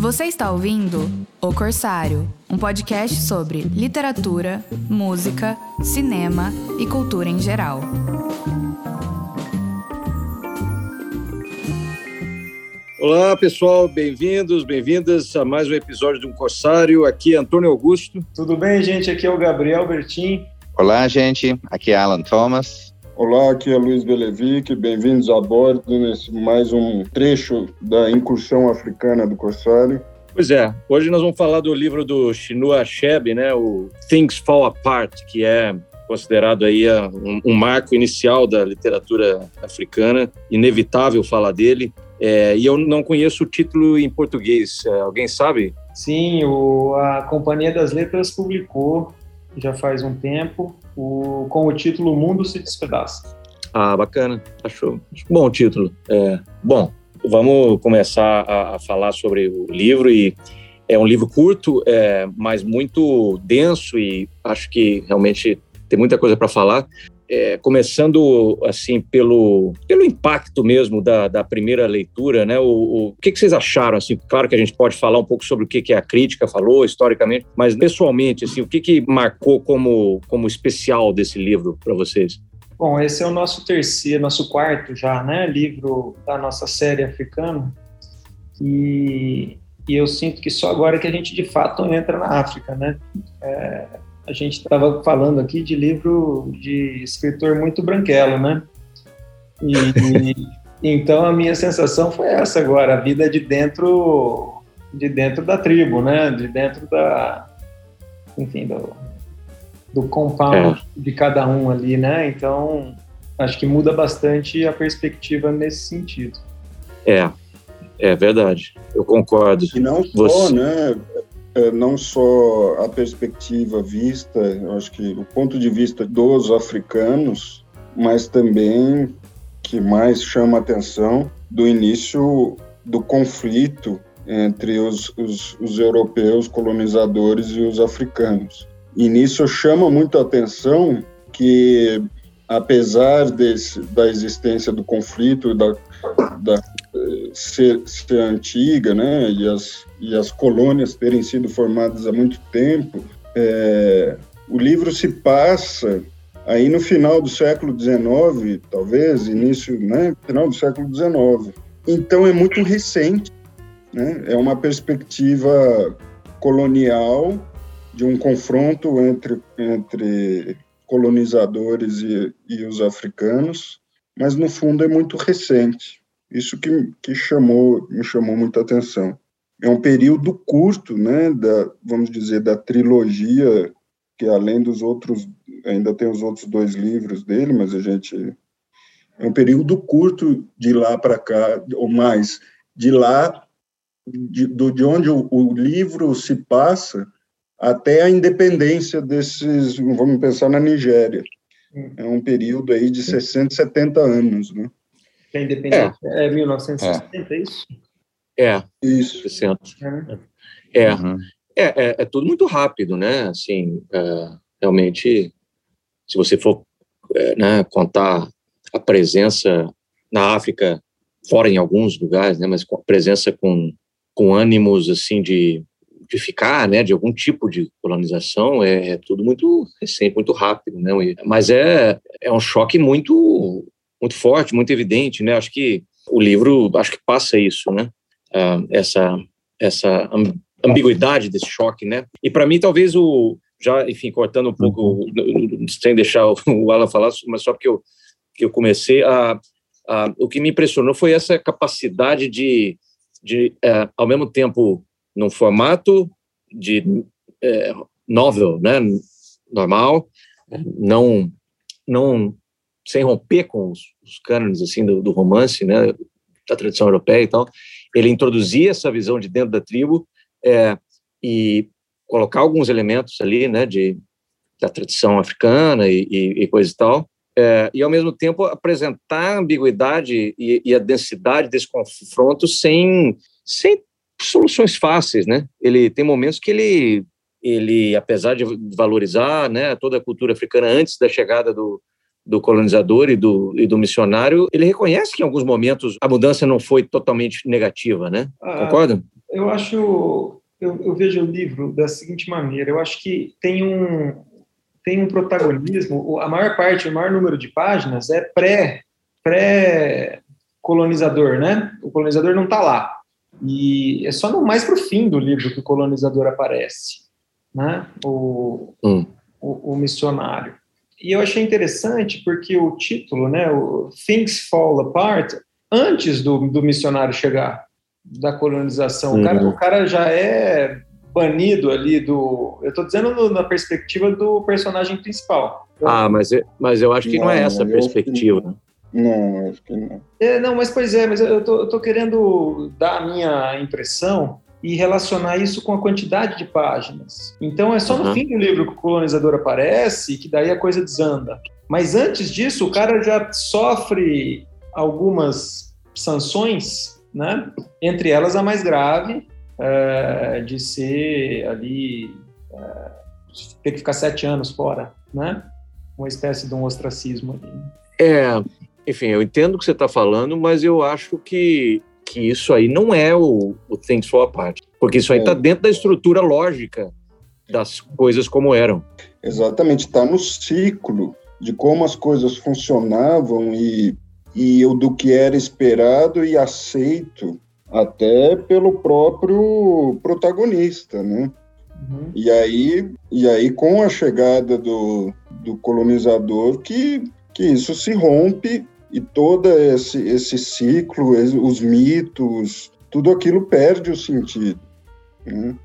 Você está ouvindo O Corsário, um podcast sobre literatura, música, cinema e cultura em geral. Olá, pessoal, bem-vindos, bem-vindas a mais um episódio de Um Corsário. Aqui é Antônio Augusto. Tudo bem, gente? Aqui é o Gabriel Bertin. Olá, gente. Aqui é Alan Thomas. Olá, aqui é Luiz Belevic. Bem-vindos a bordo nesse mais um trecho da incursão africana do Corsário. Pois é, hoje nós vamos falar do livro do Chinua Achebe, né, o Things Fall Apart, que é considerado aí um, um marco inicial da literatura africana, inevitável falar dele. É, e eu não conheço o título em português. É, alguém sabe? Sim, o, a Companhia das Letras publicou já faz um tempo o, com o título Mundo se Despedaça. Ah, bacana. Achou. Bom título. É, bom, vamos começar a, a, falar sobre o livro e é um livro curto, é, mas muito denso e acho que realmente tem muita coisa para falar é, começando assim pelo, pelo impacto mesmo da, da primeira leitura, né? O, o, o que, que, vocês acharam? Assim, claro que a gente pode falar um pouco sobre o que, que a crítica falou historicamente, mas pessoalmente, assim, o que, que marcou como, como especial desse livro para vocês? Bom, esse é o nosso terceiro, nosso quarto já, né? Livro da nossa série africana. E, e eu sinto que só agora que a gente de fato entra na África, né? É, a gente estava falando aqui de livro de escritor muito branquelo, né? E, e, então a minha sensação foi essa agora, a vida de dentro de dentro da tribo, né? De dentro da enfim, do, do compound é. de cada um ali, né? Então, acho que muda bastante a perspectiva nesse sentido. É, é verdade. Eu concordo. E não só, Você... né? É, não só a perspectiva vista, eu acho que o ponto de vista dos africanos, mas também que mais chama a atenção do início do conflito entre os, os, os europeus colonizadores e os africanos. E nisso chama muito a atenção que, apesar desse, da existência do conflito, da, da ser, ser antiga, né, e as, e as colônias terem sido formadas há muito tempo, é, o livro se passa aí no final do século XIX, talvez, início, né, final do século XIX. Então é muito recente, né, é uma perspectiva colonial de um confronto entre, entre colonizadores e, e os africanos, mas no fundo é muito recente. Isso que, que chamou, me chamou muita atenção. É um período curto, né, da, vamos dizer, da trilogia, que além dos outros, ainda tem os outros dois livros dele, mas a gente. É um período curto de lá para cá, ou mais, de lá, de, de onde o, o livro se passa até a independência desses, vamos pensar na Nigéria. Hum. É um período aí de 60, 70 anos, né? Que a independência é, é 1960, é isso? É, isso. 60. É. É. Uhum. é, é, é, tudo muito rápido, né? Assim, é, realmente, se você for é, né, contar a presença na África, fora em alguns lugares, né, mas com a presença com, com ânimos assim de, de ficar, né, de algum tipo de colonização, é, é tudo muito recente, muito rápido, né? Mas é, é um choque muito muito forte, muito evidente, né? Acho que o livro, acho que passa isso, né? Uh, essa essa ambiguidade desse choque, né? E para mim, talvez o já, enfim, cortando um pouco, sem deixar o Alan falar, mas só porque eu que eu comecei a, a o que me impressionou foi essa capacidade de, de é, ao mesmo tempo, num formato de é, novel, né? Normal, não não sem romper com os, os cânones assim do, do, romance, né, da tradição europeia e tal, ele introduzia essa visão de dentro da tribo é, e colocar alguns elementos ali, né, de da tradição africana e, e, e coisa e tal, é, e ao mesmo tempo apresentar a ambiguidade e, e, a densidade desse confronto sem sem soluções fáceis, né? Ele tem momentos que ele ele apesar de valorizar, né, toda a cultura africana antes da chegada do do colonizador e do, e do missionário, ele reconhece que em alguns momentos a mudança não foi totalmente negativa, né? Ah, Concorda? eu acho, eu, eu, vejo o livro da seguinte maneira: eu acho que tem um tem um protagonismo. A maior parte, o maior número de páginas é pré pré colonizador, né? O colonizador não está lá e é só no mais para o fim do livro que o colonizador aparece, né? O, hum. o, o missionário. E eu achei interessante porque o título, né, o Things Fall Apart, antes do, do missionário chegar da colonização. Uhum. O, cara, o cara já é banido ali do. Eu estou dizendo no, na perspectiva do personagem principal. Ah, mas, mas eu acho que não, não é essa a perspectiva. Não, acho que não. É, não, mas pois é, mas eu tô, eu tô querendo dar a minha impressão e relacionar isso com a quantidade de páginas. Então é só no uhum. fim do livro que o colonizador aparece que daí a coisa desanda. Mas antes disso, o cara já sofre algumas sanções, né? Entre elas a mais grave, é, de ser ali é, ter que ficar sete anos fora, né? Uma espécie de um ostracismo ali. É, enfim, eu entendo o que você está falando, mas eu acho que, que isso aí não é o, o Things Fall Apart, porque isso aí está é. dentro da estrutura lógica das coisas como eram. Exatamente, está no ciclo de como as coisas funcionavam e, e do que era esperado e aceito até pelo próprio protagonista, né? Uhum. E aí, e aí com a chegada do, do colonizador que, que isso se rompe e todo esse, esse ciclo, os mitos, tudo aquilo perde o sentido. Né?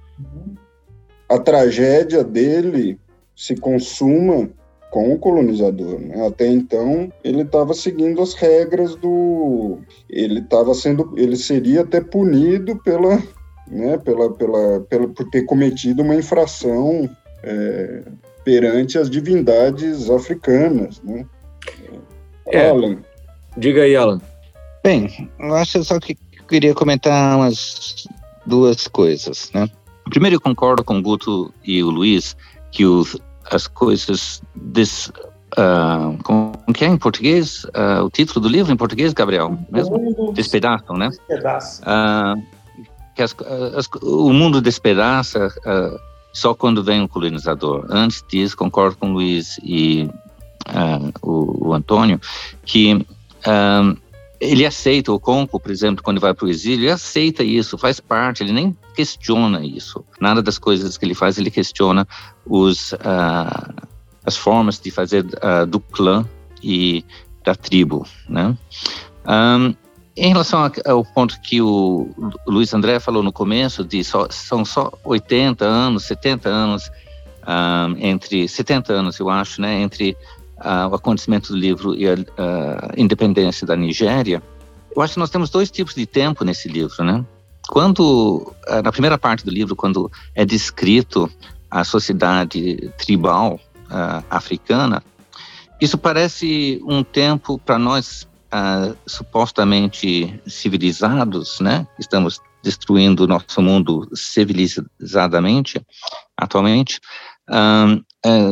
A tragédia dele se consuma com o colonizador. Né? Até então, ele estava seguindo as regras do. Ele estava sendo. Ele seria até punido pela, né, pela, pela, pela, por ter cometido uma infração é, perante as divindades africanas. Né? É. Alan, Diga aí, Alan. Bem, eu acho só que queria comentar umas duas coisas, né? Primeiro, eu concordo com o Guto e o Luiz que os, as coisas des, uh, como que é em português? Uh, o título do livro em português, Gabriel? Mesmo? Despedaçam, né? Despedaça. Uh, que as, as, o mundo despedaça uh, só quando vem um colonizador. Antes disso, concordo com o Luiz e uh, o, o, Antônio, que um, ele aceita o Conco, por exemplo, quando vai para o exílio, ele aceita isso, faz parte, ele nem questiona isso. Nada das coisas que ele faz, ele questiona os, uh, as formas de fazer uh, do clã e da tribo, né? Um, em relação ao ponto que o Luiz André falou no começo, de só, são só 80 anos, 70 anos, um, entre 70 anos, eu acho, né, entre o acontecimento do livro e a independência da Nigéria, eu acho que nós temos dois tipos de tempo nesse livro, né? Quando, na primeira parte do livro, quando é descrito a sociedade tribal africana, isso parece um tempo para nós supostamente civilizados, né? Estamos destruindo o nosso mundo civilizadamente atualmente. Um,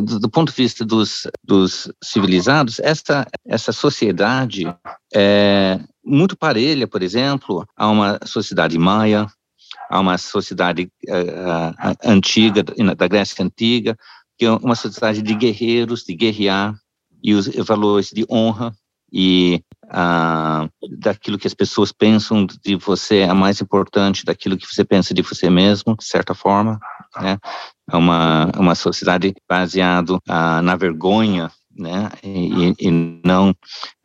do, do, ponto de vista dos, dos civilizados, essa, essa sociedade é muito parelha, por exemplo, a uma sociedade maia, a uma sociedade uh, antiga, da Grécia Antiga, que é uma sociedade de guerreiros, de guerrear, e os valores de honra, e uh, daquilo que as pessoas pensam de você é mais importante daquilo que você pensa de você mesmo, de certa forma, né? É uma, uma sociedade baseada uh, na vergonha, né? E, e, não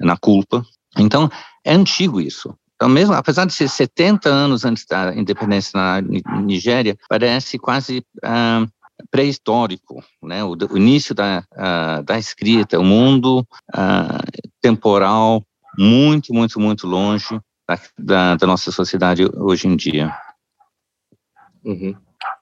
na culpa. Então, é antigo isso. Então, mesmo, apesar de ser 70 anos antes da independência na Nigéria, parece quase uh, pré-histórico, né? O, o, início da, uh, da escrita, o mundo uh, temporal muito, muito, muito longe da, da, da, nossa sociedade hoje em dia. Uhum.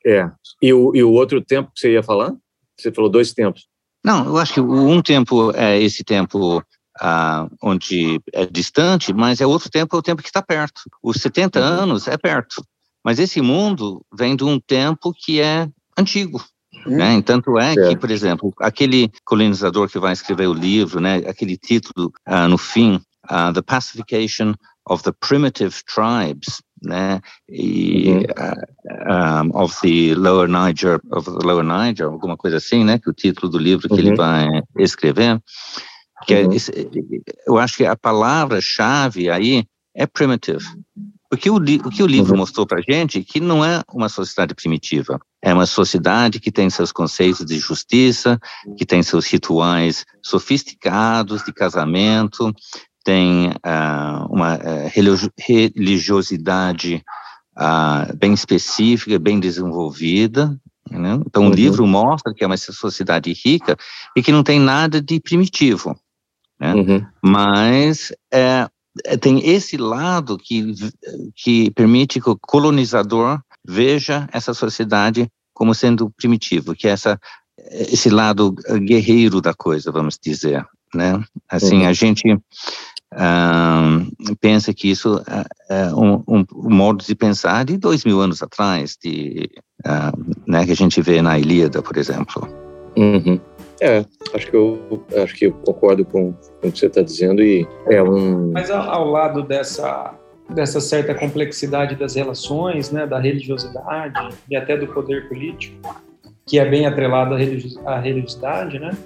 É. E o, e o outro tempo que você ia falar? Você falou dois tempos. Não, eu acho que um tempo é esse tempo ah, onde é distante, mas é outro tempo, é o tempo que está perto. Os 70 uhum. anos é perto. Mas esse mundo vem de um tempo que é antigo. Hum. Né? Tanto é, é, que, por exemplo, aquele colonizador que vai escrever o livro, né, aquele título uh, no fim, uh, The Pacification of the Primitive Tribes, né, e uhum. uh, um, of the Lower Niger, of the Lower Niger, alguma coisa assim, né, que é o título do livro que uhum. ele vai escrever, que é uhum. eu acho que a palavra-chave aí é primitive. Porque o, o que o livro uhum. mostrou para gente é que não é uma sociedade primitiva, é uma sociedade que tem seus conceitos de justiça, que tem seus rituais sofisticados de casamento, tem uh, uma uh, religiosidade uh, bem específica, bem desenvolvida. Né? Então, uhum. o livro mostra que é uma sociedade rica e que não tem nada de primitivo. Né? Uhum. Mas é, tem esse lado que, que permite que o colonizador veja essa sociedade como sendo primitivo, que é essa, esse lado guerreiro da coisa, vamos dizer. Né? Assim, uhum. a gente pensa que isso é, é um, um, modo de pensar de dois mil anos atrás, de, uh, né, que a gente vê na Ilíada, por exemplo. Uhum. É, acho que eu acho que eu concordo com, com o que você está dizendo e é um. Mas ao, ao, lado dessa dessa certa complexidade das relações, né, da religiosidade e até do poder político, que é bem atrelado à religiosidade, né?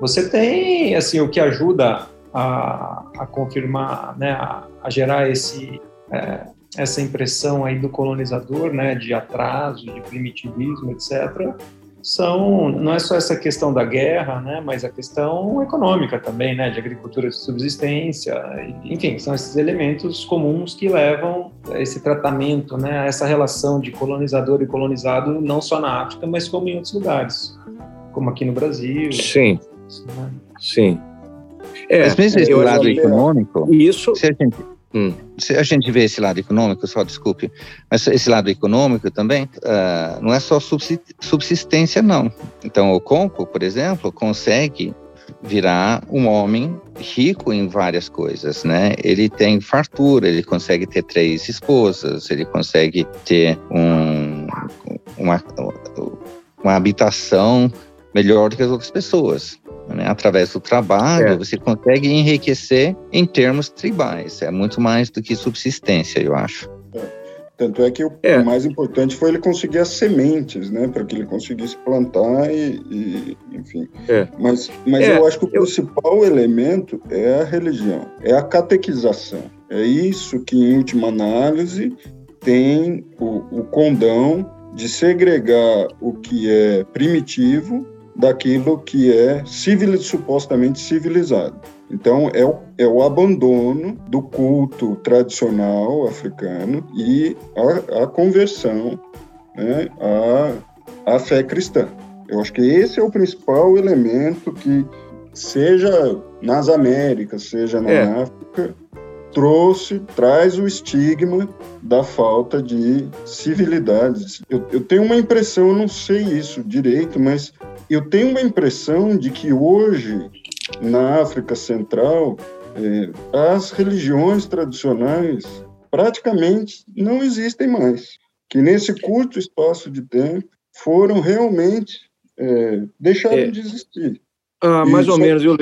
Você tem assim o que ajuda a, a confirmar, né, a, a gerar esse, é, essa impressão aí do colonizador, né, de atraso, de primitivismo, etc., são não é só essa questão da guerra, né, mas a questão econômica também, né, de agricultura de subsistência, enfim, são esses elementos comuns que levam a esse tratamento, né, a essa relação de colonizador e colonizado não só na África, mas como em outros lugares, como aqui no Brasil. Sim. Né? Sim. É, Mas mesmo esse lado econômico, isso... se a gente Hum. Se a gente vê esse lado econômico, só desculpe, mas esse lado econômico também uh, não é só subsistência, não. Então, o Conco, por exemplo, consegue virar um homem rico em várias coisas, né? Ele tem fartura, ele consegue ter três esposas, ele consegue ter um, uma, uma habitação melhor do que as outras pessoas. Né? Através do trabalho, é. você consegue enriquecer em termos tribais. É muito mais do que subsistência, eu acho. É. Tanto é que o é. mais importante foi ele conseguir as sementes, né, para que ele conseguisse plantar e, e enfim. É. Mas, mas é. eu acho que o principal elemento é a religião, é a catequização. É isso que, em última análise, tem o, o condão de segregar o que é primitivo daquilo que é civil, supostamente civilizado. Então, é o, é o abandono do culto tradicional africano e a, a conversão né, à, à fé cristã. Eu acho que esse é o principal elemento que, seja nas Américas, seja na é. África, trouxe, traz o estigma da falta de civilidade. Eu, eu tenho uma impressão, eu não sei isso direito, mas eu tenho uma impressão de que hoje, na África Central, é, as religiões tradicionais praticamente não existem mais. Que nesse curto espaço de tempo foram realmente é, deixaram é. de existir. Ah, mais e ou só... menos, viu?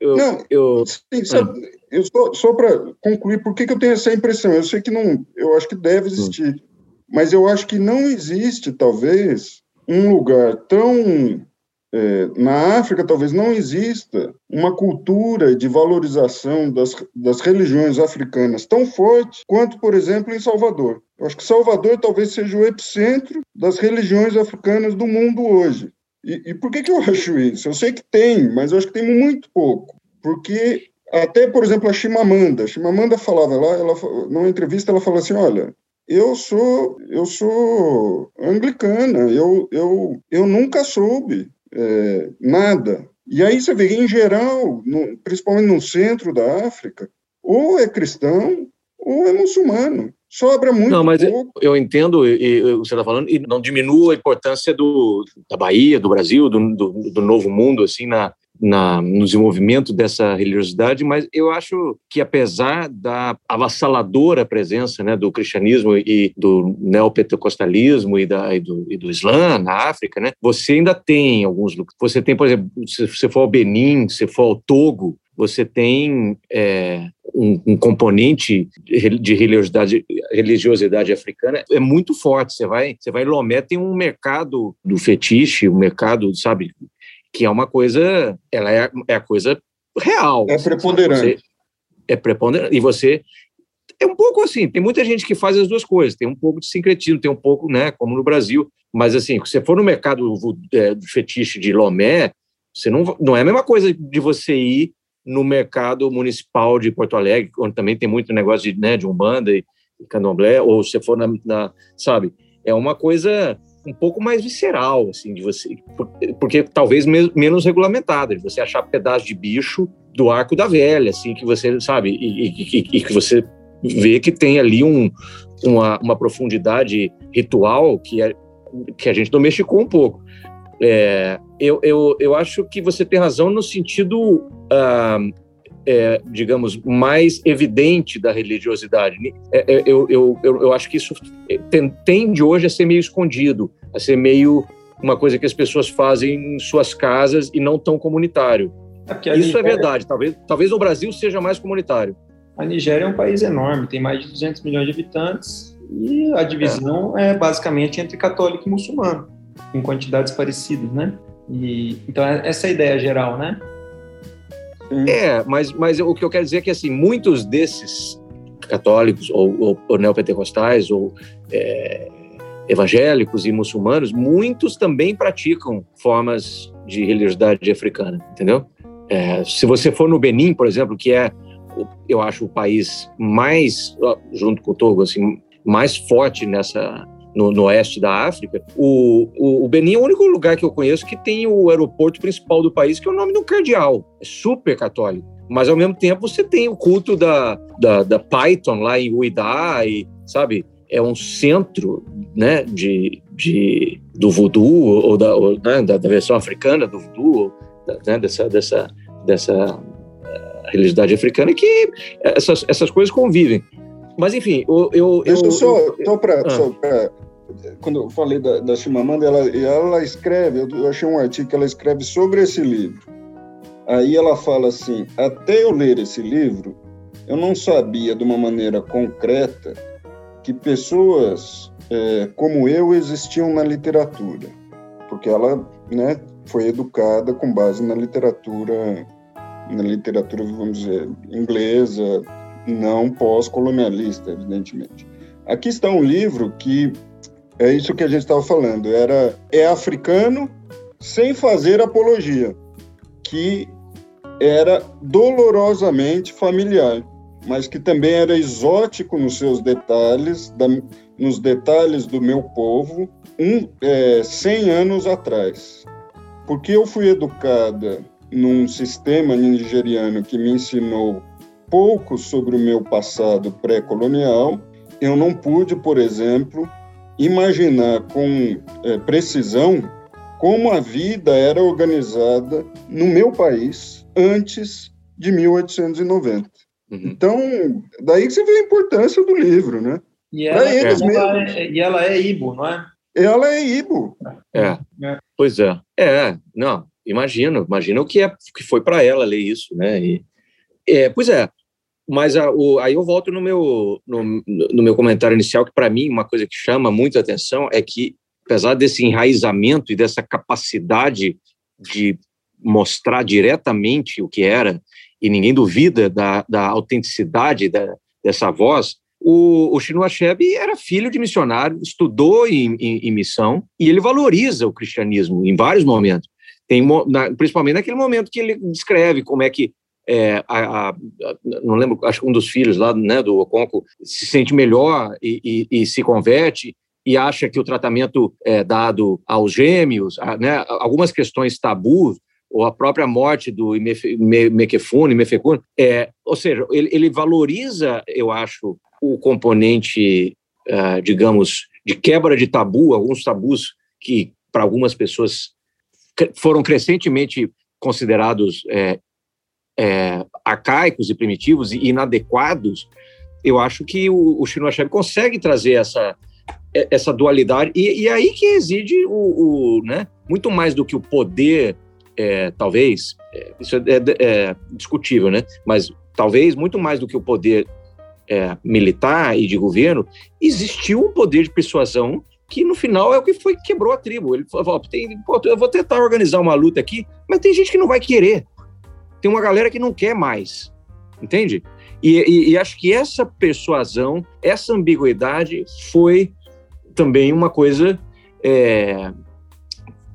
Eu, não, eu, sim, sabe, ah. eu só, só para concluir, por que, que eu tenho essa impressão? Eu sei que não, eu acho que deve existir, hum. mas eu acho que não existe, talvez, um lugar tão é, na África talvez não exista uma cultura de valorização das, das religiões africanas tão forte quanto, por exemplo, em Salvador. Eu acho que Salvador talvez seja o epicentro das religiões africanas do mundo hoje. E, e por que, que eu acho isso? Eu sei que tem, mas eu acho que tem muito pouco. Porque até, por exemplo, a Chimamanda, a Chimamanda falava lá, ela, numa entrevista, ela falou assim, olha, eu sou eu sou anglicana, eu, eu, eu nunca soube é, nada. E aí você vê, em geral, no, principalmente no centro da África, ou é cristão ou é muçulmano. Sobra muito Não, mas pouco. eu entendo e, o que você está falando, e não diminua a importância do, da Bahia, do Brasil, do, do, do novo mundo, assim, na, na, no desenvolvimento dessa religiosidade, mas eu acho que apesar da avassaladora presença né, do cristianismo e do neopentecostalismo e, da, e, do, e do Islã na África, né, você ainda tem alguns... Você tem, por exemplo, se você for ao Benin, se for ao Togo, você tem é, um, um, componente de religiosidade, religiosidade africana é muito forte. Você vai, você vai em Lomé, tem um mercado do fetiche, um mercado, sabe, que é uma coisa, ela é, é a coisa real. É preponderante. Você, é preponderante. E você é um pouco assim, tem muita gente que faz as duas coisas, tem um pouco de sincretismo, tem um pouco, né, como no Brasil, mas assim, se você for no mercado é, do fetiche de Lomé, você não, não é a mesma coisa de você ir no mercado municipal de Porto Alegre, onde também tem muito negócio de, né, de Umbanda e, e Candomblé, ou se for na, na, sabe, é uma coisa um pouco mais visceral, assim, de você, porque talvez menos regulamentada, de você achar pedaço de bicho do arco da velha, assim, que você, sabe, e, e, e que você vê que tem ali um, uma, uma profundidade ritual que, é, que a gente domesticou um pouco. É, eu, eu, eu acho que você tem razão no sentido, ah, é, digamos, mais evidente da religiosidade. É, é, eu, eu, eu, eu, acho que isso tende hoje a ser meio escondido, a ser meio uma coisa que as pessoas fazem em suas casas e não tão comunitário. É isso é verdade. Talvez, talvez no Brasil seja mais comunitário. A Nigéria é um país enorme, tem mais de 200 milhões de habitantes e a divisão é, é basicamente entre católico e muçulmano, em quantidades parecidas, né? E, então, é essa é a ideia geral, né? É, mas, mas o que eu quero dizer é que, assim, muitos desses católicos ou, ou, ou neopentecostais ou é, evangélicos e muçulmanos, muitos também praticam formas de religiosidade africana, entendeu? É, se você for no Benin, por exemplo, que é, eu acho, o país mais, junto com o Togo, assim, mais forte nessa no, no, oeste da África, o, o, o, Benin é o único lugar que eu conheço que tem o aeroporto principal do país, que é o nome do cardeal. É super católico. Mas, ao mesmo tempo, você tem o culto da, da, da Python lá em Uidá, e, sabe? É um centro né, de, de, do voodoo, ou, da, ou, né, da, da, versão africana do voodoo, né, dessa, dessa, dessa uh, religiosidade africana, que essas, essas coisas convivem. Mas, enfim, eu. eu, eu, eu só, eu, para. Ah. Quando eu falei da, da Chimamanda, ela, ela escreve, eu achei um artigo que ela escreve sobre esse livro. Aí ela fala assim: até eu ler esse livro, eu não sabia de uma maneira concreta que pessoas é, como eu existiam na literatura, porque ela né, foi educada com base na literatura, na literatura, vamos dizer, inglesa, não pós-colonialista, evidentemente. Aqui está um livro que é isso que a gente estava falando, era é africano sem fazer apologia, que era dolorosamente familiar, mas que também era exótico nos seus detalhes, da, nos detalhes do meu povo, um, é, 100 anos atrás. Porque eu fui educada num sistema nigeriano que me ensinou pouco sobre o meu passado pré-colonial, eu não pude, por exemplo, imaginar com é, precisão como a vida era organizada no meu país antes de 1890. Uhum. Então, daí que você vê a importância do livro, né? E ela, eles ela é, e ela é Ibo, não é? Ela é Ibo. É. é. Pois é. É, não, imagino, imagina o que, é, que foi para ela ler isso, né? E, é, pois é, mas a, o, aí eu volto no meu, no, no meu comentário inicial, que para mim uma coisa que chama muito atenção é que, apesar desse enraizamento e dessa capacidade de mostrar diretamente o que era, e ninguém duvida da, da autenticidade da, dessa voz, o, o Chinua era filho de missionário, estudou em, em, em, missão, e ele valoriza o cristianismo em vários momentos. Tem, na, principalmente naquele momento que ele descreve como é que é, a, a, não lembro, acho que um dos filhos lá né, do Oconco se sente melhor e, e, e se converte e acha que o tratamento é dado aos gêmeos, a, né, algumas questões tabus, ou a própria morte do Mekefune, Mefecune, é, ou seja, ele, ele, valoriza, eu acho, o componente, uh, digamos, de quebra de tabu, alguns tabus que, para algumas pessoas, foram crescentemente considerados é, é, arcaicos e primitivos e inadequados, eu acho que o, o Achebe consegue trazer essa, é, essa dualidade, e, e aí que reside o, o, né, muito mais do que o poder, é, talvez, é, isso é, é, é, discutível, né? Mas talvez muito mais do que o poder é, militar e de governo, existiu um poder de persuasão que no final é o que foi quebrou a tribo. Ele falou: tem, pô, eu vou tentar organizar uma luta aqui, mas tem gente que não vai querer. Tem uma galera que não quer mais, entende? E, e, e acho que essa persuasão, essa ambiguidade foi também uma coisa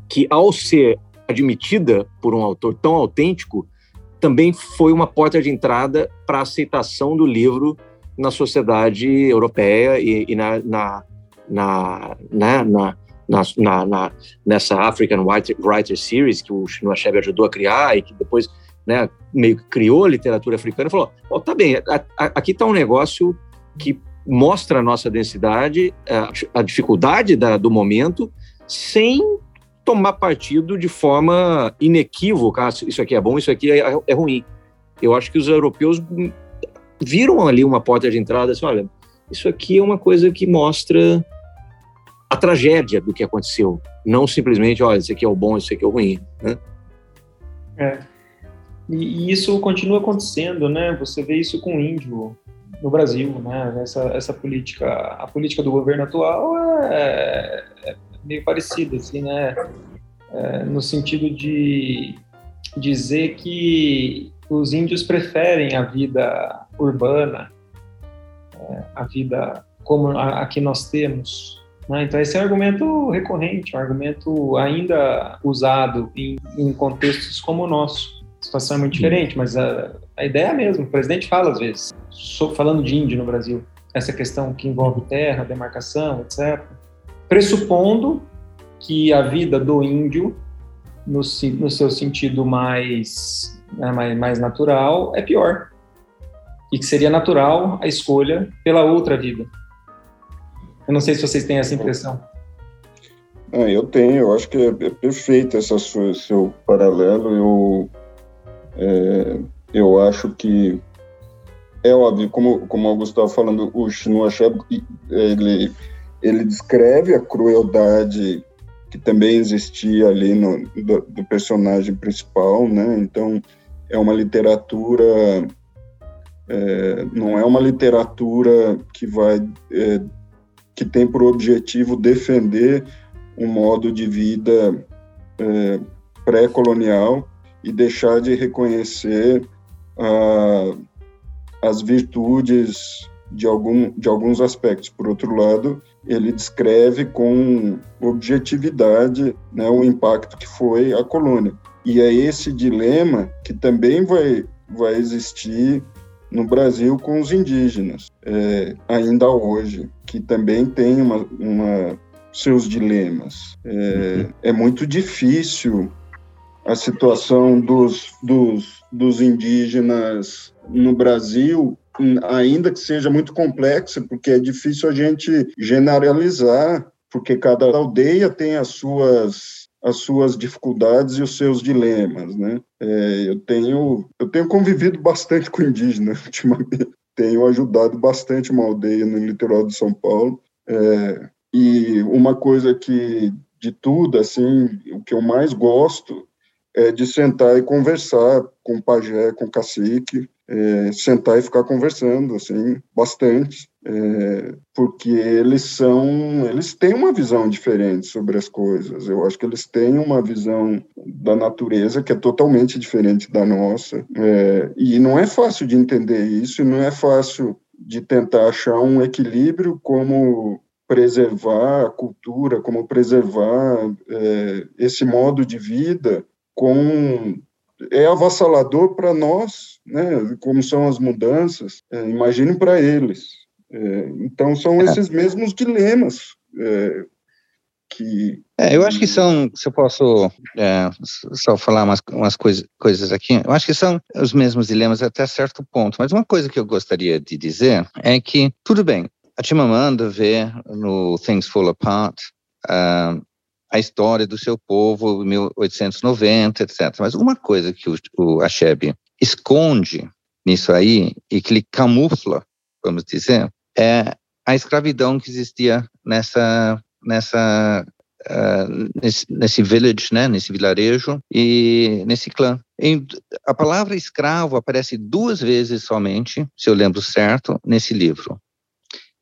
que, ao ser admitida por um autor tão autêntico, também foi uma porta de entrada para a aceitação do livro na sociedade europeia e, e na, na, na, né, na, na, na, nessa African Writer, Writer Series que o Chinua Achebe ajudou a criar e que depois né, meio que criou a literatura africana, falou: oh, tá bem, a, a, aqui está um negócio que mostra a nossa densidade, a, a dificuldade da, do momento, sem tomar partido de forma inequívoca. Ah, isso aqui é bom, isso aqui é, é ruim. Eu acho que os europeus viram ali uma porta de entrada, assim, olha, isso aqui é uma coisa que mostra a tragédia do que aconteceu, não simplesmente, olha, isso aqui é o bom, isso aqui é o ruim, né? É. E, isso continua acontecendo, né? Você vê isso com o índio no Brasil, né? Essa, essa política, a política do governo atual é, é meio parecida, assim, né? É, no sentido de dizer que os índios preferem a vida urbana, é, a vida como a, a que nós temos, né? Então, esse é um argumento recorrente, um argumento ainda usado em, em contextos como o nosso situação é muito diferente, mas a, a ideia é a mesma. O presidente fala às vezes, falando de índio no Brasil, essa questão que envolve terra, demarcação, etc. Pressupondo que a vida do índio, no, no seu sentido mais, né, mais, mais natural, é pior. E que seria natural a escolha pela outra vida. Eu não sei se vocês têm essa impressão. Ah, eu tenho, eu acho que é, é perfeito esse seu paralelo. Eu é, eu acho que é óbvio, como, como o Gustavo falando, o Chinua ele, ele descreve a crueldade que também existia ali no, do, do, personagem principal, né? Então, é uma literatura, é, não é uma literatura que vai, é, que tem por objetivo defender um modo de vida é, pré-colonial, e deixar de reconhecer ah, as virtudes de, algum, de alguns aspectos. Por outro lado, ele descreve com objetividade né, o impacto que foi a colônia. E é esse dilema que também vai, vai existir no Brasil com os indígenas, é, ainda hoje, que também tem uma, uma seus dilemas. É, uhum. é muito difícil a situação dos, dos, dos indígenas no Brasil, ainda que seja muito complexa, porque é difícil a gente generalizar, porque cada aldeia tem as suas as suas dificuldades e os seus dilemas, né? É, eu tenho eu tenho convivido bastante com indígenas ultimamente, tenho ajudado bastante uma aldeia no litoral de São Paulo é, e uma coisa que de tudo assim o que eu mais gosto é de sentar e conversar com o pajé, com o cacique, é, sentar e ficar conversando, assim, bastante, é, porque eles são, eles têm uma visão diferente sobre as coisas. Eu acho que eles têm uma visão da natureza que é totalmente diferente da nossa, é, e não é fácil de entender isso, não é fácil de tentar achar um equilíbrio como preservar a cultura, como preservar esse modo de vida com é avassalador para nós, né? Como são as mudanças, é, imagine para eles. É, então são é. esses mesmos dilemas é, que. É, eu acho que são, se eu posso é, só falar umas, umas coisa, coisas aqui, eu acho que são os mesmos dilemas até certo ponto. Mas uma coisa que eu gostaria de dizer é que tudo bem. A Chimamanda vê no Things Fall Apart uh, a história do seu povo, 1890, etc. Mas uma coisa que o, o esconde nisso aí e que ele camufla, vamos dizer, é a escravidão que existia nessa nessa uh, nesse, nesse village, né, nesse vilarejo e nesse clã. Em, a palavra escravo aparece duas vezes somente, se eu lembro certo, nesse livro.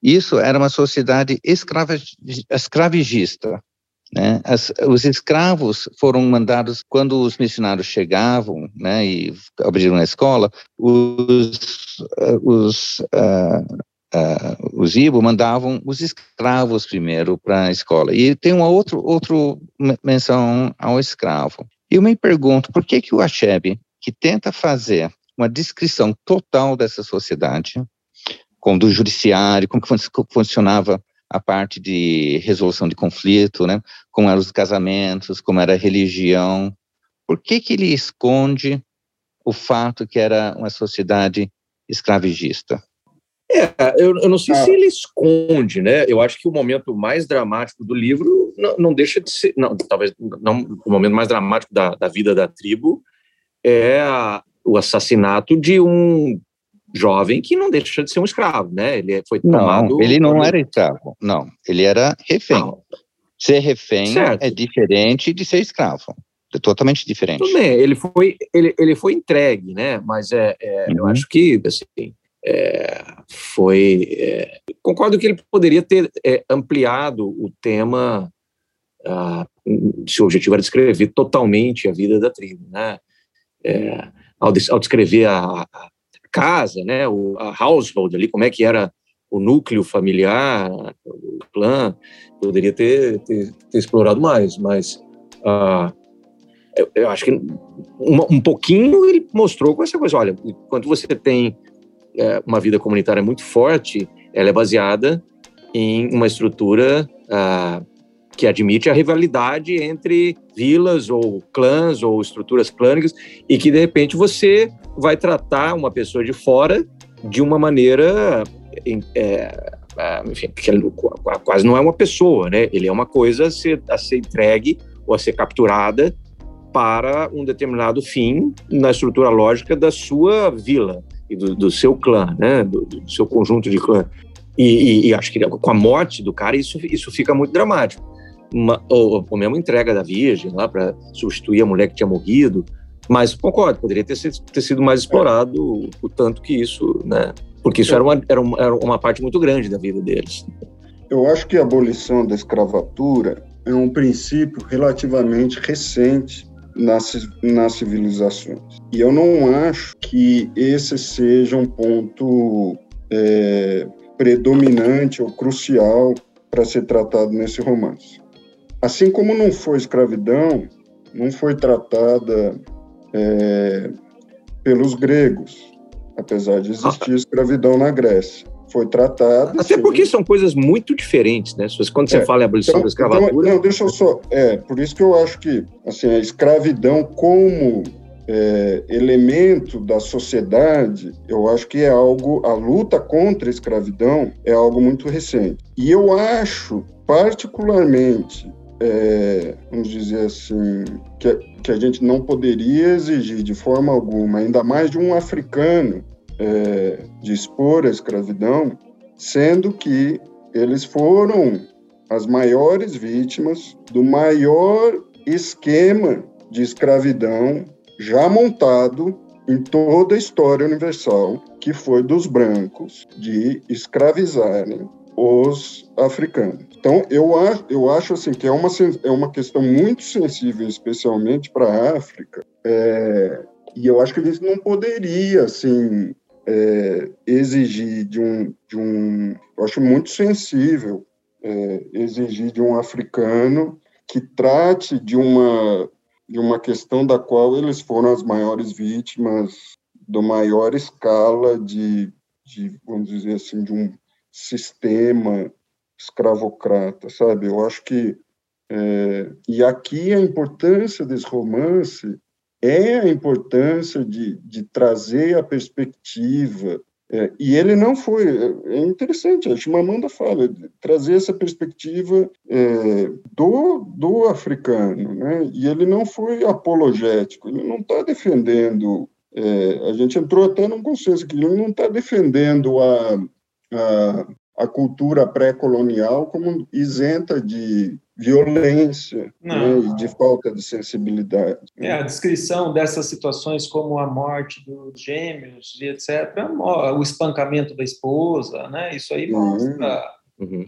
Isso era uma sociedade escravagista. Né? As, os escravos foram mandados quando os missionários chegavam, né, e abriram a escola. Os, uh, os uh, uh, os Ibo mandavam os escravos primeiro para a escola. E tem uma outra outro menção ao escravo. E eu me pergunto, por que que o Achebe, que tenta fazer uma descrição total dessa sociedade, como do judiciário, como que funcionava a parte de resolução de conflito, né? Como eram os casamentos, como era a religião. Por que que ele esconde o fato que era uma sociedade escravagista? É, eu, eu não sei ah. se ele esconde, né? Eu acho que o momento mais dramático do livro não, não deixa de ser, não, talvez não o momento mais dramático da, da vida da tribo é a, o assassinato de um jovem que não deixa de ser um escravo, né? Ele foi tomado. Não, ele não por... era escravo, não. Ele era refém. Não. Ser refém certo. é diferente de ser escravo. É totalmente diferente. Tudo bem, ele foi, ele, ele foi entregue, né? Mas é, é uhum. eu acho que assim, é, foi. É, concordo que ele poderia ter é, ampliado o tema, ah, se o objetivo era descrever totalmente a vida da tribo, né? É, ao, ao, descrever a, a, casa, né, o, a household ali, como é que era o núcleo familiar, o clã, poderia ter, ter, ter explorado mais, mas ah, eu, eu, acho que um, um pouquinho ele mostrou com essa coisa, olha, quando você tem é, uma vida comunitária muito forte, ela é baseada em uma estrutura ah, que admite a rivalidade entre vilas ou clãs ou estruturas clânicas e que de repente você vai tratar uma pessoa de fora de uma maneira é, é enfim, quase não é uma pessoa, né? Ele é uma coisa a ser, a ser entregue ou a ser capturada para um determinado fim na estrutura lógica da sua vila e do, do seu clã, né, do, do, seu conjunto de clã. E, e, e, acho que com a morte do cara isso, isso fica muito dramático. Uma, ou, ou mesmo entrega da Virgem lá para substituir a mulher que tinha morrido. Mas concordo, poderia ter, ter sido mais explorado o, o tanto que isso, né? Porque isso era uma, era, uma, era uma parte muito grande da vida deles. Eu acho que a abolição da escravatura é um princípio relativamente recente nas, nas civilizações. E eu não acho que esse seja um ponto é, predominante ou crucial para ser tratado nesse romance. Assim como não foi escravidão, não foi tratada é, pelos gregos, apesar de existir escravidão na Grécia foi tratado. Até sim. porque são coisas muito diferentes, né? Quando você é, fala em abolição então, da escravatura. Então, não, deixa eu só. É, por isso que eu acho que assim, a escravidão como é, elemento da sociedade, eu acho que é algo. A luta contra a escravidão é algo muito recente. E eu acho, particularmente, é, vamos dizer assim, que, que a gente não poderia exigir de forma alguma, ainda mais de um africano, é, de expor a escravidão, sendo que eles foram as maiores vítimas do maior esquema de escravidão já montado em toda a história universal, que foi dos brancos de escravizarem os africanos. Então, eu acho, eu acho assim que é uma, é uma questão muito sensível, especialmente para a África, é, e eu acho que a gente não poderia, assim, é, exigir de um, de um, eu acho muito sensível é, exigir de um africano que trate de uma de uma questão da qual eles foram as maiores vítimas do maior escala de, de vamos dizer assim de um sistema escravocrata, sabe? Eu acho que é, e aqui a importância desse romance é a importância de, de trazer a perspectiva. É, e ele não foi. É, é interessante, a Chimamanda fala, trazer essa perspectiva é, do, do africano, né? e ele não foi apologético, ele não está defendendo. É, a gente entrou até num consenso que ele não está defendendo a, a, a cultura pré-colonial como isenta de violência né, e de falta de sensibilidade. É, a descrição dessas situações como a morte dos gêmeos e etc., o espancamento da esposa, né? Isso aí mostra... Uhum.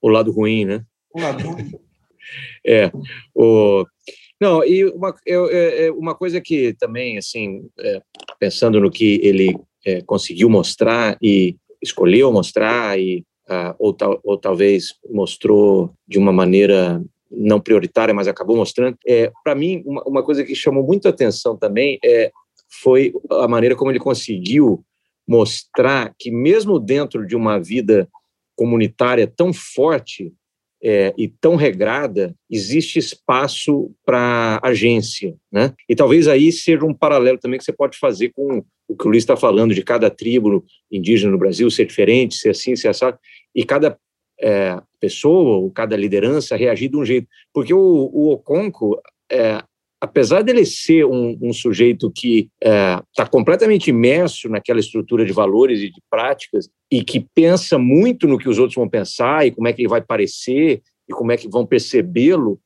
O lado ruim, né? O lado ruim. é, o... Não, e uma, eu, é, é, uma coisa que também, assim, é, pensando no que ele é, conseguiu mostrar e escolheu mostrar e uh, ou, tal, ou talvez mostrou de uma maneira não prioritária, mas acabou mostrando. É, Para mim, uma, uma, coisa que chamou muito atenção também é, foi a maneira como ele conseguiu mostrar que, mesmo dentro de uma vida comunitária tão forte é, e tão regrada, existe espaço para agência. Né? E talvez aí seja um paralelo também que você pode fazer com o que o Luiz está falando de cada tribo indígena no Brasil ser diferente, ser assim, ser assado, e cada é, pessoa ou cada liderança reagir de um jeito. Porque o, o Oconco, é, apesar dele ser um, um sujeito que está é, completamente imerso naquela estrutura de valores e de práticas e que pensa muito no que os outros vão pensar e como é que ele vai parecer e como é que vão percebê-lo,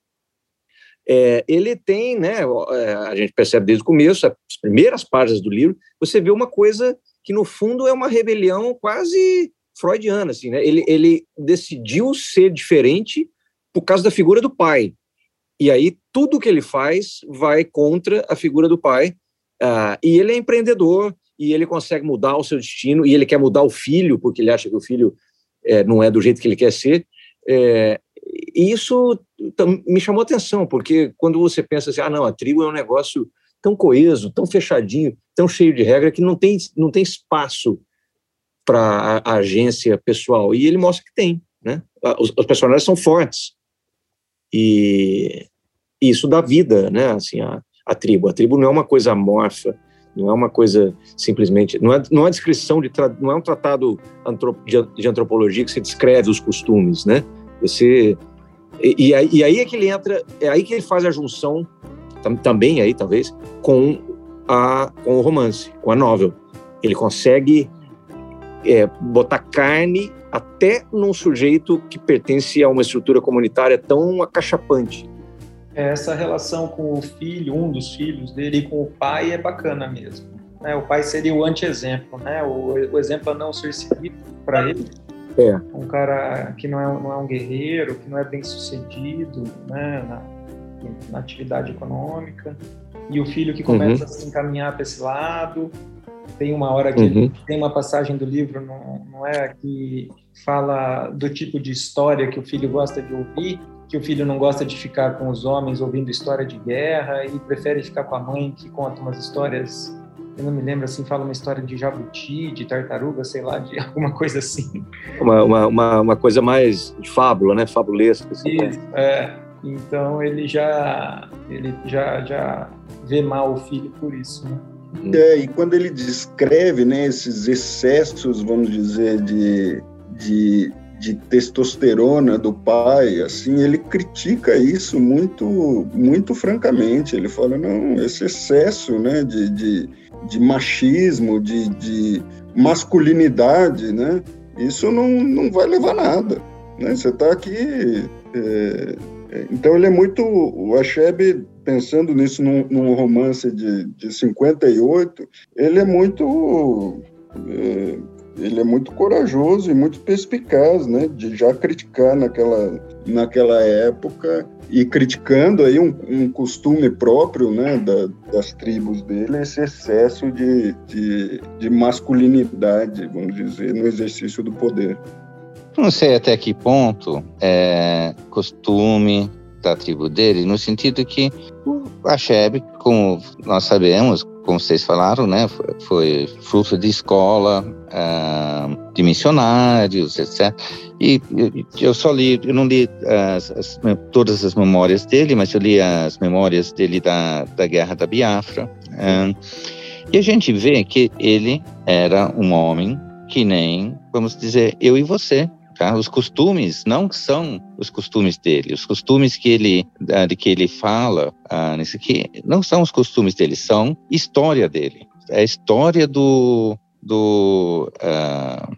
é, ele tem, né, é, a gente percebe desde o começo, as primeiras páginas do livro, você vê uma coisa que no fundo é uma rebelião quase freudiana, assim, né? Ele, ele decidiu ser diferente por causa da figura do pai. E aí tudo que ele faz vai contra a figura do pai. Uh, e ele é empreendedor e ele consegue mudar o seu destino e ele quer mudar o filho porque ele acha que o filho é, não é do jeito que ele quer ser. É, e isso me chamou atenção, porque quando você pensa assim, ah, não, a tribo é um negócio tão coeso, tão fechadinho, tão cheio de regra, que não tem, não tem espaço para a agência pessoal. E ele mostra que tem, né? Os, os personagens são fortes. E, isso dá vida, né? Assim, a, a tribo. A tribo não é uma coisa amorfa, não é uma coisa simplesmente, não é, não é descrição de, não é um tratado de, antropologia que você descreve os costumes, né? Você e, e, aí, é que ele entra, é aí que ele faz a junção tam, também aí talvez com a com o romance, com a novel. Ele consegue é, botar carne até num sujeito que pertence a uma estrutura comunitária tão acachapante. Essa relação com o filho, um dos filhos dele, e com o pai é bacana mesmo. Né? O pai seria o anti-exemplo, né? O, o exemplo a não ser seguido para ele. É. Um cara que não é, não é um guerreiro, que não é bem sucedido né? na, na atividade econômica. E o filho que começa uhum. a se encaminhar para esse lado, tem uma hora que uhum. tem uma passagem do livro, não, não é que fala do tipo de história que o filho gosta de ouvir, que o filho não gosta de ficar com os homens ouvindo história de guerra e prefere ficar com a mãe que conta umas histórias eu não me lembro assim, fala uma história de jabuti, de tartaruga, sei lá, de alguma coisa assim. Uma, uma, uma, uma coisa mais de fábula, né? Fabulesca. Assim, Isso, é. Então ele já, ele já, já vê mal o filho por isso, né? É, e quando ele descreve né, esses excessos, vamos dizer, de, de, de testosterona do pai, assim, ele critica isso muito, muito francamente. Ele fala, não, esse excesso né, de, de, de machismo, de, de masculinidade, né, isso não, não vai levar nada. Né? Você está aqui... É, é, então ele é muito... O Achebe pensando nisso num, num romance de, de 58, ele é muito. É, ele é muito corajoso e muito perspicaz, né, de já criticar naquela, naquela época e criticando aí um, um costume próprio, né, da, das tribos dele, esse excesso de, de, de masculinidade, vamos dizer, no exercício do poder. Não sei até que ponto é costume, da tribo dele, no sentido que a Sheb, como nós sabemos, como vocês falaram, né, foi, fruto de escola, uh, de missionários, etc. E eu só li, eu não li as, as, todas as memórias dele, mas eu li as memórias dele da, da Guerra da Biafra. Uh, e a gente vê que ele era um homem que nem, vamos dizer, eu e você, Tá? Os costumes não são os costumes dele, os costumes que ele, ah, de que ele fala uh, nisso aqui, não são os costumes dele, são história dele. É a história do, do, uh,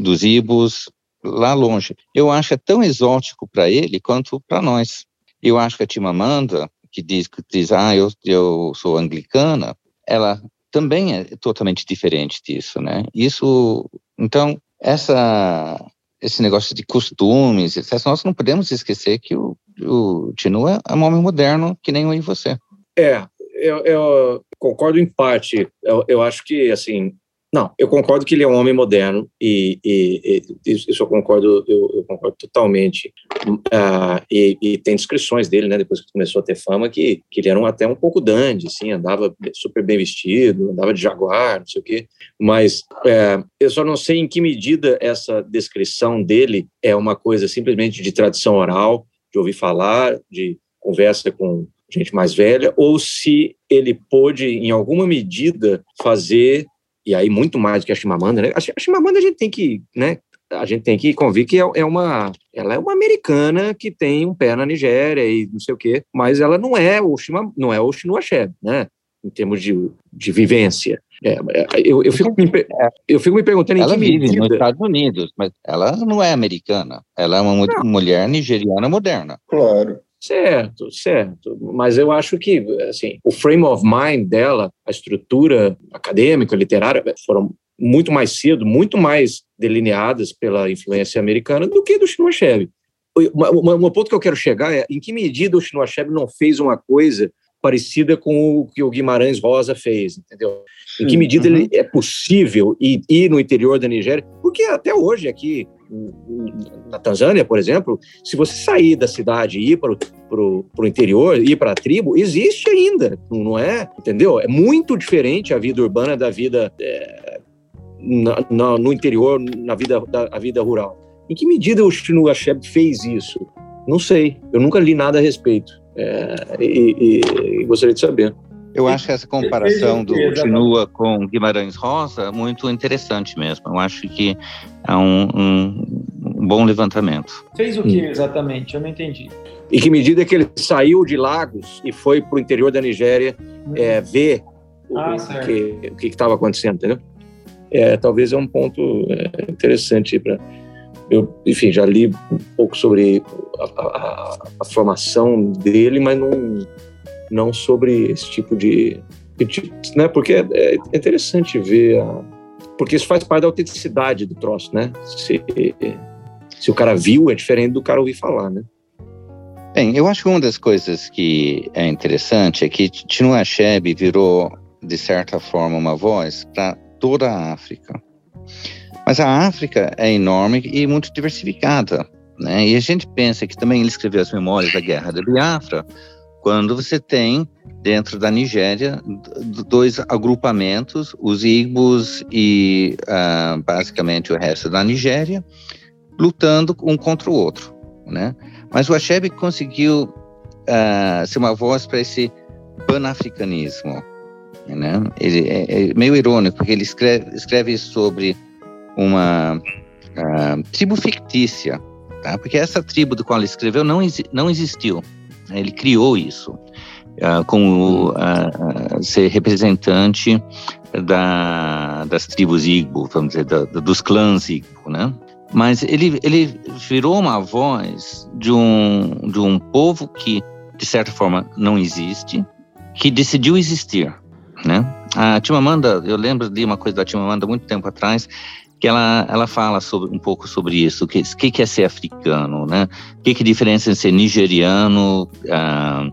dos ibos, lá longe. Eu acho é tão exótico para ele quanto para nós. Eu acho que a Timamanda, que diz que diz, ah, eu, eu sou anglicana, ela também é totalmente diferente disso, né? Isso, então, essa esse negócio de costumes, etc. Nós não podemos esquecer que o, o Tinu é um homem moderno, que nem eu e você. É, eu, eu concordo em parte. Eu, eu, acho que, assim, não, eu concordo que ele é um homem moderno e, e, e isso eu concordo, eu, eu concordo totalmente. Uh, e, e, tem descrições dele, né, depois que começou a ter fama, que, que ele era um, até um pouco dandy, assim, andava super bem vestido, andava de jaguar, não sei o quê. Mas é, eu só não sei em que medida essa descrição dele é uma coisa simplesmente de tradição oral, de ouvir falar, de conversa com gente mais velha, ou se ele pôde, em alguma medida, fazer e aí muito mais do que a Chimamanda, né? A Chimamanda a gente tem que, né? A gente tem que convir que é, é uma, ela é uma americana que tem um pé na Nigéria e não sei o quê, mas ela não é o Shima, não é o Chinua Achebe, né? Em termos de, de vivência. É, é eu, eu, fico me, eu fico me perguntando ela em que vive medida... nos Estados Unidos, mas ela não é americana. Ela é uma não. mulher nigeriana moderna. Claro. Certo, certo. Mas eu acho que, assim, o frame of mind dela, a estrutura acadêmica, literária, foram muito mais cedo, muito mais delineadas pela influência americana do que do Achebe. Um ponto que eu quero chegar é em que medida o Achebe não fez uma coisa parecida com o que o Guimarães Rosa fez, entendeu? Em que medida uhum. é possível ir, ir no interior da Nigéria? Porque até hoje aqui na Tanzânia, por exemplo, se você sair da cidade e ir para o interior, ir para a tribo, existe ainda, não é? Entendeu? É muito diferente a vida urbana da vida é, na, na, no interior, na vida, da, a vida rural. Em que medida o Chinua Achebe fez isso? Não sei, eu nunca li nada a respeito é, e, e, e gostaria de saber. Eu acho que essa comparação do Chinua com Guimarães Rosa muito interessante mesmo. Eu acho que é um, um, um bom levantamento. Fez o que hum. exatamente? Eu não entendi. Em que medida que ele saiu de Lagos e foi para o interior da Nigéria hum. é, ver ah, o, que, o que estava acontecendo, entendeu? É, talvez é um ponto é, interessante para eu, enfim, já li um pouco sobre a, a, a, formação dele, mas não não sobre esse tipo de, né? Porque é, é, interessante ver a, porque isso faz parte da autenticidade do troço, né? Se, se o cara viu, é diferente do cara ouvir falar, né? Bem, eu acho que uma das coisas que é interessante é que Chinua Achebe virou, de certa forma, uma voz para toda a África. Mas a África é enorme e muito diversificada, né? E a gente pensa que também ele escreveu as memórias da Guerra da Biafra, quando você tem dentro da Nigéria dois agrupamentos, os Igbos e uh, basicamente o resto da Nigéria, lutando um contra o outro, né? Mas o Achebe conseguiu uh, ser uma voz para esse panafricanismo, né? Ele é, é, meio irônico porque ele escreve, escreve sobre uma uh, tribo fictícia, tá? Porque essa tribo do qual ele escreveu não, não existiu. Ele criou isso uh, como uh, ser representante da, das tribos Igbo, vamos dizer, da, dos clãs Igbo, né? Mas ele, ele virou uma voz de um, de um povo que, de certa forma, não existe, que decidiu existir, né? A Timamanda, eu lembro de uma coisa da Timamanda muito tempo atrás, que ela, ela fala sobre, um pouco sobre isso, o que, que, é ser africano, né? O que, que diferença ser nigeriano, ah,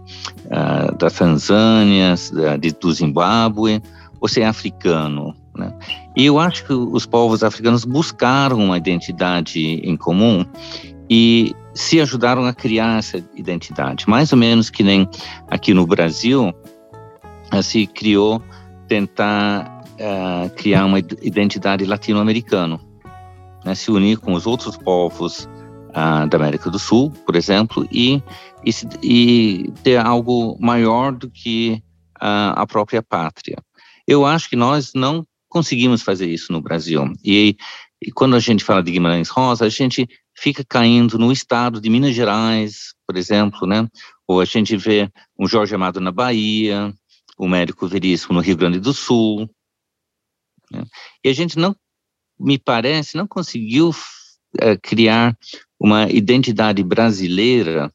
ah, da Tanzânia, de, do Zimbábue, ou ser africano, né? E eu acho que os povos africanos buscaram uma identidade em comum e se ajudaram a criar essa identidade, mais ou menos que nem aqui no Brasil se criou tentar uh, criar uma identidade latino-americana, né, se unir com os outros povos uh, da América do Sul, por exemplo, e, e, e ter algo maior do que uh, a própria pátria. Eu acho que nós não conseguimos fazer isso no Brasil. E, e quando a gente fala de Guimarães Rosa, a gente fica caindo no estado de Minas Gerais, por exemplo, né? Ou a gente vê um Jorge Amado na Bahia, o Médico Veríssimo no Rio Grande do Sul, né? E a gente não, me parece, não conseguiu uh, criar uma identidade brasileira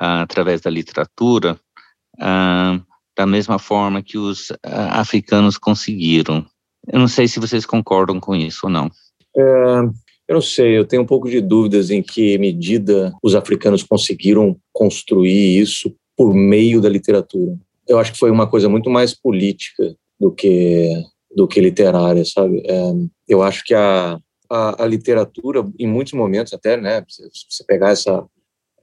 uh, através da literatura, uh, da mesma forma que os africanos conseguiram. Eu não sei se vocês concordam com isso ou não. É, eu não sei, eu tenho um pouco de dúvidas em que medida os africanos conseguiram construir isso por meio da literatura. Eu acho que foi uma coisa muito mais política do que do que literária, sabe? É, eu acho que a, a, a, literatura, em muitos momentos até, né, se você pegar essa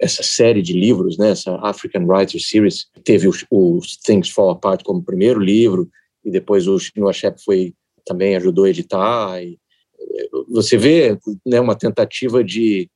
essa série de livros, né, essa African Writer Series, teve o, o Things Fall Apart como primeiro livro, e depois o Chinua Shep foi também ajudou a editar. E, você vê né, uma tentativa de,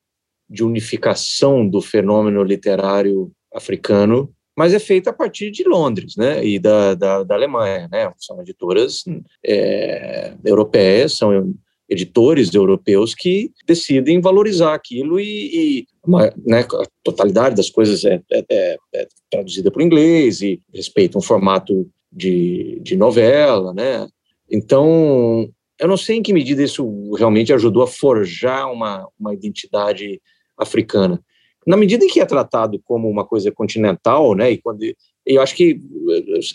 de unificação do fenômeno literário africano, mas é feita a partir de Londres, né, e da, da, da Alemanha, né, são editoras é, europeias, são editores europeus que decidem valorizar aquilo e, e uma, né, a totalidade das coisas é, é, é, é traduzida para o inglês e respeita um formato de, de novela, né, então eu não sei em que medida isso realmente ajudou a forjar uma, uma identidade africana. Na medida em que é tratado como uma coisa continental, né, e quando eu acho que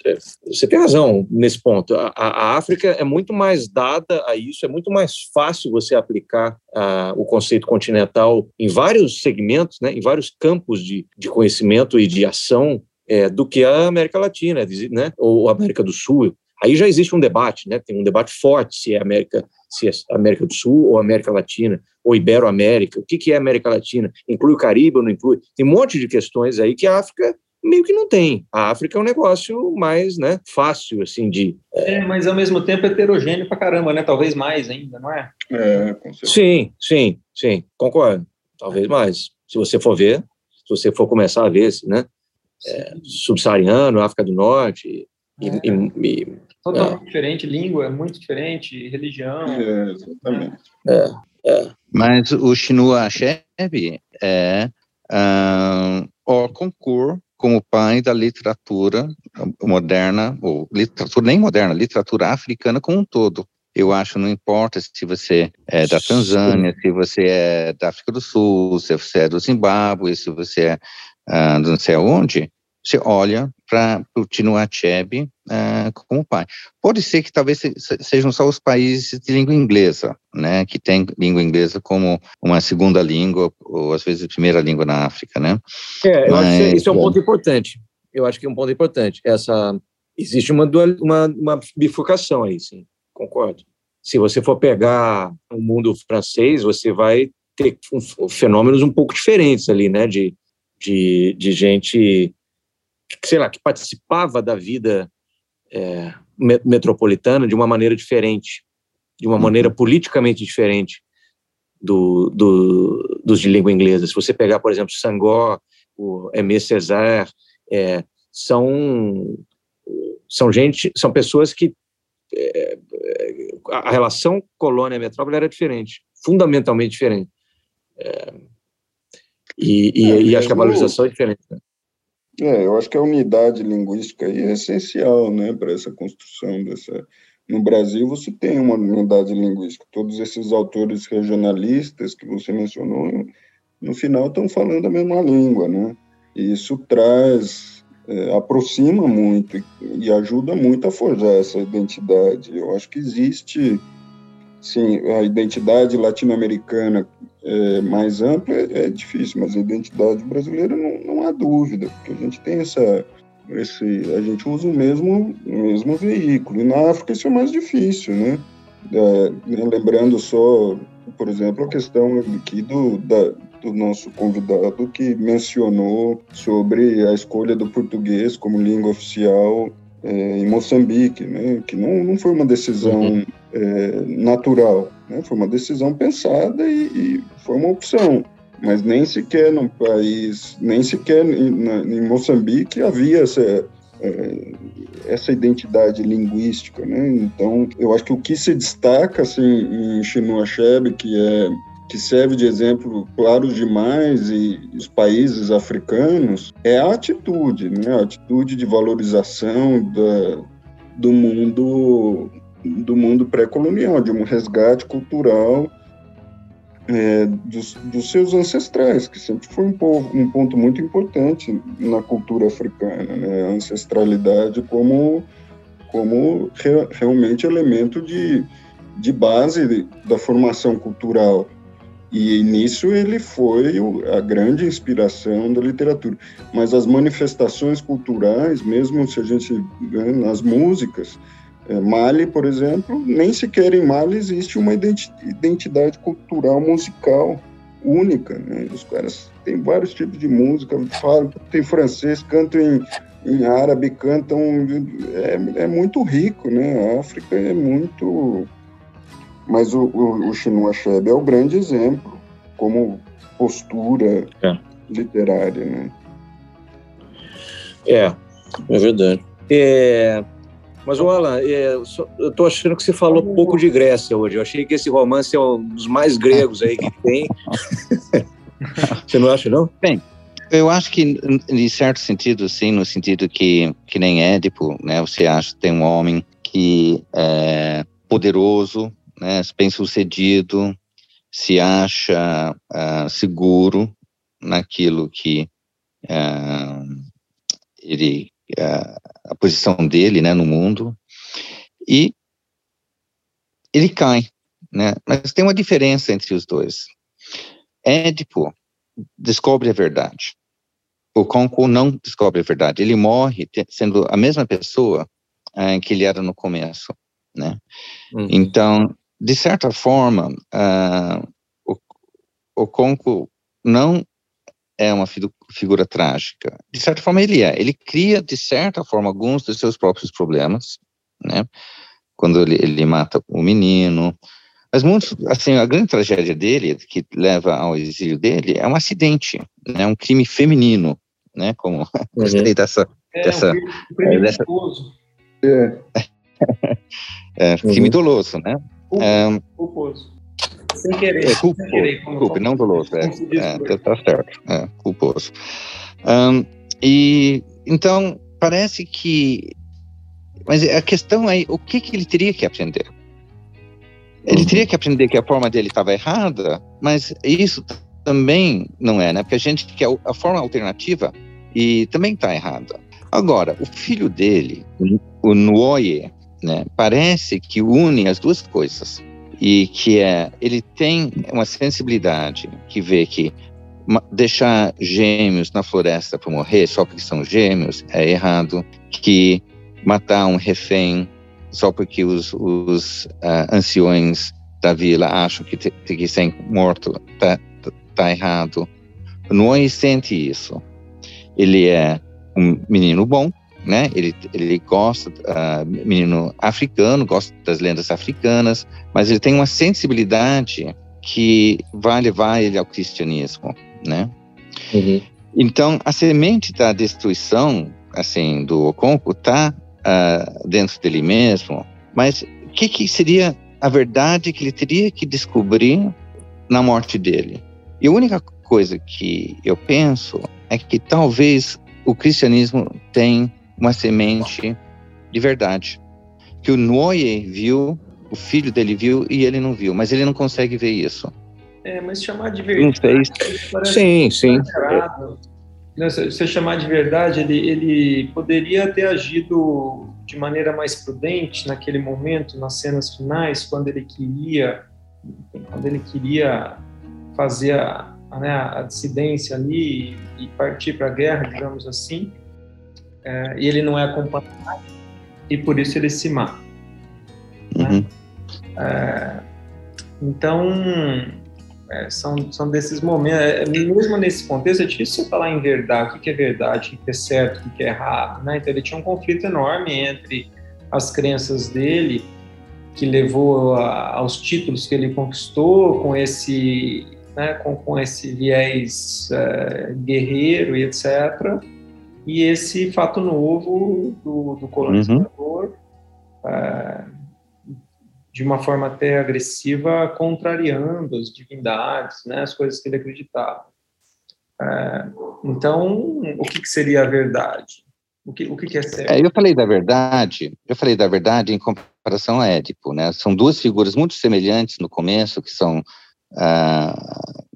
eh, você tem razão nesse ponto. A, a, África é muito mais dada a isso, é muito mais fácil você aplicar uh, o conceito continental em vários segmentos, né, em vários campos de, de conhecimento e de ação é, do que a América Latina, né, ou a América do Sul. Aí já existe um debate, né? Tem um debate forte se é América, se é América do Sul ou América Latina ou Ibero-América. O que, que é América Latina? Inclui o Caribe ou não inclui? Tem um monte de questões aí que a África meio que não tem. A África é um negócio mais, né, fácil, assim, de... É, é mas ao mesmo tempo é heterogêneo pra caramba, né? Talvez mais ainda, não é? É, com certeza. Sim, sim, sim, concordo. Talvez mais. Se você for ver, se você for começar a ver, né, é, subsaariano, África do Norte, e, é. e, e, Totalmente é. diferente, língua é muito diferente, religião. É, exatamente. É. Mas o Chinua Achebe é uh, o concurso como pai da literatura moderna, ou literatura nem moderna, literatura africana como um todo. Eu acho, não importa se você é da Tanzânia, se você é da África do Sul, se você é do Zimbábue, se você é uh, não sei aonde, você olha para o Tino Achebe uh, como pai. Pode ser que talvez sejam só os países de língua inglesa, né, que tem língua inglesa como uma segunda língua, ou às vezes primeira língua na África, né? É, eu Mas, acho que isso é um ponto importante. Eu acho que é um ponto importante. Essa, existe uma, dual, uma, uma bifurcação aí, sim, concordo. Se você for pegar o mundo francês, você vai ter fenômenos um pouco diferentes ali, né, de, de, de gente sei lá, que participava da vida é, metropolitana de uma maneira diferente, de uma uhum. maneira politicamente diferente do, do, dos de língua inglesa. Se você pegar, por exemplo, Sangor, o Aimé Césaire, é, são são gente, são pessoas que é, a relação colônia-metrópole era diferente, fundamentalmente diferente. É, e, e, é, e acho que a valorização é diferente. Né? É, eu acho que a unidade linguística aí é essencial, né, para essa construção dessa. No Brasil, você tem uma unidade linguística. Todos esses autores regionalistas que você mencionou, no final estão falando a mesma língua, né? E isso traz, é, aproxima muito e ajuda muito a forjar essa identidade. Eu acho que existe, sim, a identidade latino-americana é, mais ampla é, é, difícil, mas a identidade brasileira não, não há dúvida, porque a gente tem essa, esse, a gente usa o mesmo, o mesmo veículo. E na África isso é mais difícil, né? É, lembrando só, por exemplo, a questão aqui do, da, do nosso convidado que mencionou sobre a escolha do português como língua oficial é, em Moçambique, né? Que não, não foi uma decisão uhum. é, natural né? Foi uma decisão pensada e, e, foi uma opção. Mas nem sequer no país, nem sequer em, na, em Moçambique havia essa, é, essa identidade linguística, né? Então, eu acho que o que se destaca assim em Chinua Achebe, que é que serve de exemplo claro demais e os países africanos é a atitude, né? A atitude de valorização da, do mundo do mundo pré-colonial, de um resgate cultural é, dos, dos, seus ancestrais, que sempre foi um, povo, um ponto muito importante na cultura africana, né? a ancestralidade como, como re, realmente elemento de, de base da formação cultural. E nisso ele foi a grande inspiração da literatura. Mas as manifestações culturais, mesmo se a gente né, nas músicas, Mali, por exemplo, nem sequer em Mali existe uma identidade cultural musical única. Né? Os caras têm vários tipos de música, falam, tem francês, cantam em, em árabe, cantam. É, é muito rico, né? A África é muito. Mas o, o, o Chinua Achebe é o grande exemplo, como postura é. literária, né? É, é verdade. É, mas, o Alan, é, eu estou achando que você falou pouco de Grécia hoje. Eu achei que esse romance é um dos mais gregos aí que tem. você não acha, não? Bem, eu acho que, em certo sentido, sim, no sentido que, que nem Édipo, né? Você acha que tem um homem que é poderoso, né, bem-sucedido, se acha uh, seguro naquilo que uh, ele uh, a posição dele, né, no mundo, e ele cai, né? Mas tem uma diferença entre os dois. Édipo descobre a verdade. O Conco não descobre a verdade. Ele morre sendo a mesma pessoa uh, que ele era no começo, né? Uhum. Então, de certa forma, uh, o, o Conco não é uma figura trágica. De certa forma, ele é. Ele cria, de certa forma, alguns dos seus próprios problemas, né? Quando ele, ele mata o menino. Mas muito, assim, a grande tragédia dele, que leva ao exílio dele, é um acidente, né? Um crime feminino, né? Como uhum. gostei dessa, é, dessa, um crime é, dessa... É. é, crime uhum. doloso, né? Culposo. É, sem querer. É, culposo, sem querer, culpa, não doloso. É, é, tá, tá certo. É, culposo. Um, e então parece que, mas a questão é o que que ele teria que aprender? Ele uhum. teria que aprender que a forma dele estava errada, mas isso também não é, né? Porque a gente quer a forma alternativa e também está errada. Agora, o filho dele, o Nuoye, né? Parece que une as duas coisas e que é ele tem uma sensibilidade que vê que deixar gêmeos na floresta para morrer só porque são gêmeos é errado, que matar um refém só porque os, os uh, anciões da vila acham que tem que ser morto tá, tá errado. Não sente isso. Ele é um menino bom, né? Ele, ele gosta, uh, menino africano, gosta das lendas africanas, mas ele tem uma sensibilidade que vai levar ele ao cristianismo, né? Uhum. Então, a semente da destruição, assim, do Oconco está uh, ah, dentro dele mesmo, mas o que, que seria a verdade que ele teria que descobrir na morte dele? E a única coisa que eu penso é que talvez o cristianismo tem uma semente de verdade. Que o Noé viu, o filho dele viu e ele não viu, mas ele não consegue ver isso. É, mas chamar de verdade. Não Sim, sim. Se você chamar de verdade, ele, ele poderia ter agido de maneira mais prudente naquele momento, nas cenas finais, quando ele queria, quando ele queria fazer a, a, né, a dissidência ali e, e partir para a guerra, digamos assim é, e ele não é acompanhado e por isso ele se mata. Né? Uhum. É, então, é, são, são desses momentos, é, mesmo nesse contexto, é difícil você falar em verdade, o que é verdade, o que é certo, o que é errado, né? Então ele tinha um conflito enorme entre as crenças dele, que levou a, aos títulos que ele conquistou, com esse, né, com, com esse viés é, guerreiro e etc., e esse fato novo do, do colonizador, uhum. é, de uma forma até agressiva, contrariando as divindades, né, as coisas que ele acreditava. É, então, o que, que, seria a verdade? O que, o que, que é certo? É, eu falei da verdade, eu falei da verdade em comparação a Édipo, né? São duas figuras muito semelhantes no começo, que são uh,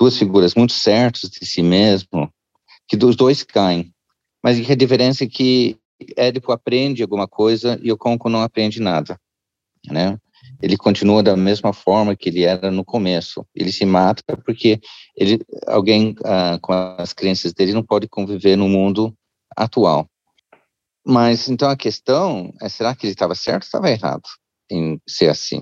duas figuras muito certas de si mesmo, que os dois caem. Mas a diferença é que Édipo aprende alguma coisa e o Conco não aprende nada, né? Ele continua da mesma forma que ele era no começo. Ele se mata porque ele, alguém uh, com as crenças dele não pode conviver no mundo atual. Mas então a questão é: será que ele estava certo ou estava errado em ser assim?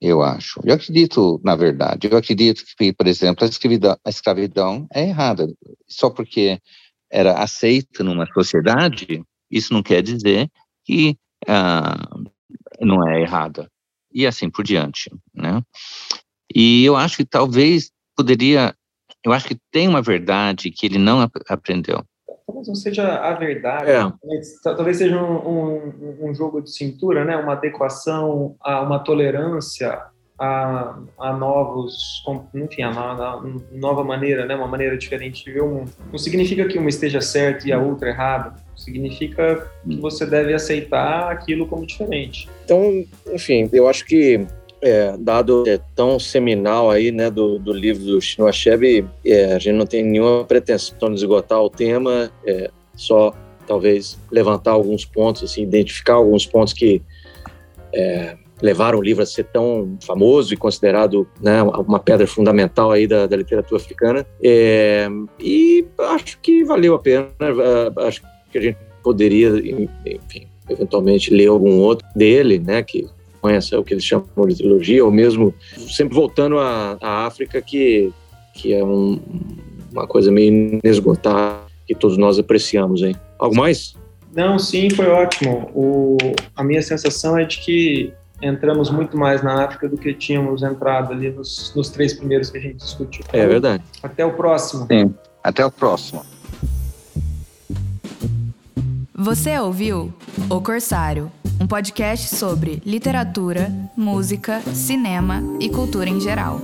eu acho. Eu acredito, na verdade, eu acredito que, por exemplo, a escravidão, a escravidão é errada. Só porque era aceita numa sociedade, isso não quer dizer que ah, não é errada. E assim por diante, né? E eu acho que talvez poderia, eu acho que tem uma verdade que ele não ap aprendeu. Talvez não seja a verdade, é. talvez seja um, um, um, jogo de cintura, né? uma adequação a uma tolerância a, a novos, enfim, a, a, nova maneira, né? uma maneira diferente de ver o mundo. Não significa que uma esteja certa e a outra errada, significa que você deve aceitar aquilo como diferente. Então, enfim, eu acho que é, dado é tão seminal aí, né, do, do livro do Chinua Achebe, é, a gente não tem nenhuma pretensão de esgotar o tema, é, só talvez levantar alguns pontos, assim, identificar alguns pontos que é, levaram o livro a ser tão famoso e considerado né, uma pedra fundamental aí da, da literatura africana. É, e acho que valeu a pena, acho que a gente poderia, enfim, eventualmente ler algum outro dele, né, que conhece o que eles chamam de trilogia, ou mesmo sempre voltando à, à África, que, que é um, uma coisa meio inesgotável que todos nós apreciamos. Hein? Algo mais? Não, sim, foi ótimo. O, a minha sensação é de que entramos muito mais na África do que tínhamos entrado ali nos, nos três primeiros que a gente discutiu. É verdade. Até o próximo. Sim, até o próximo. Você ouviu O Corsário, um podcast sobre literatura, música, cinema e cultura em geral.